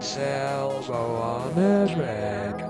Salvo on his rig.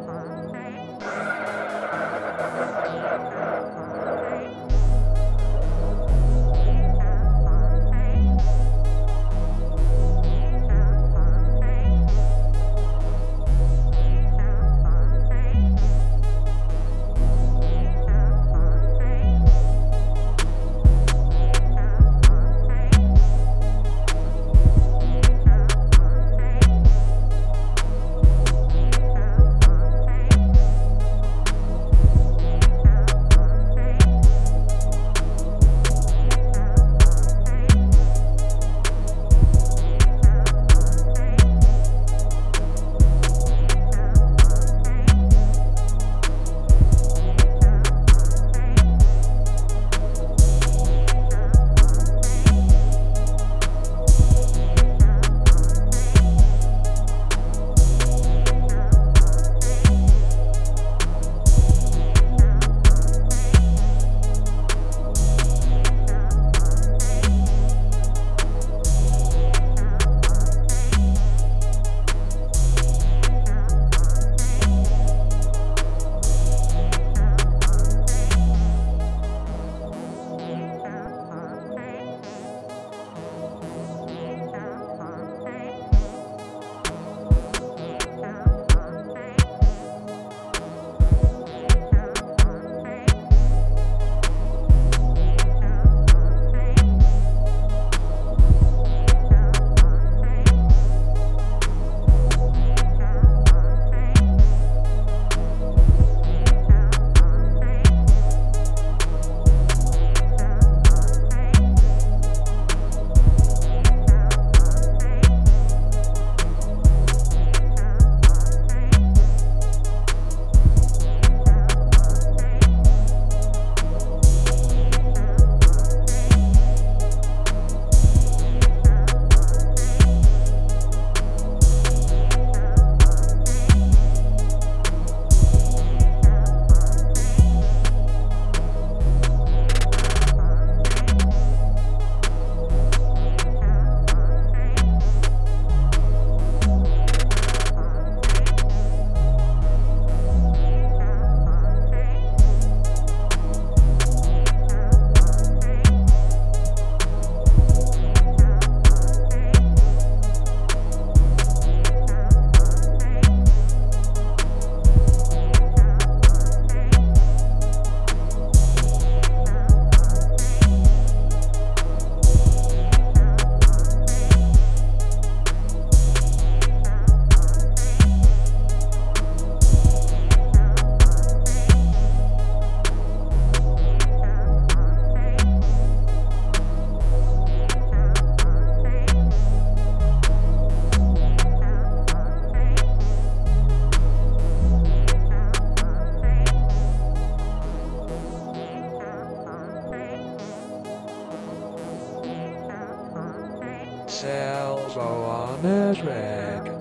Salvo on his rig.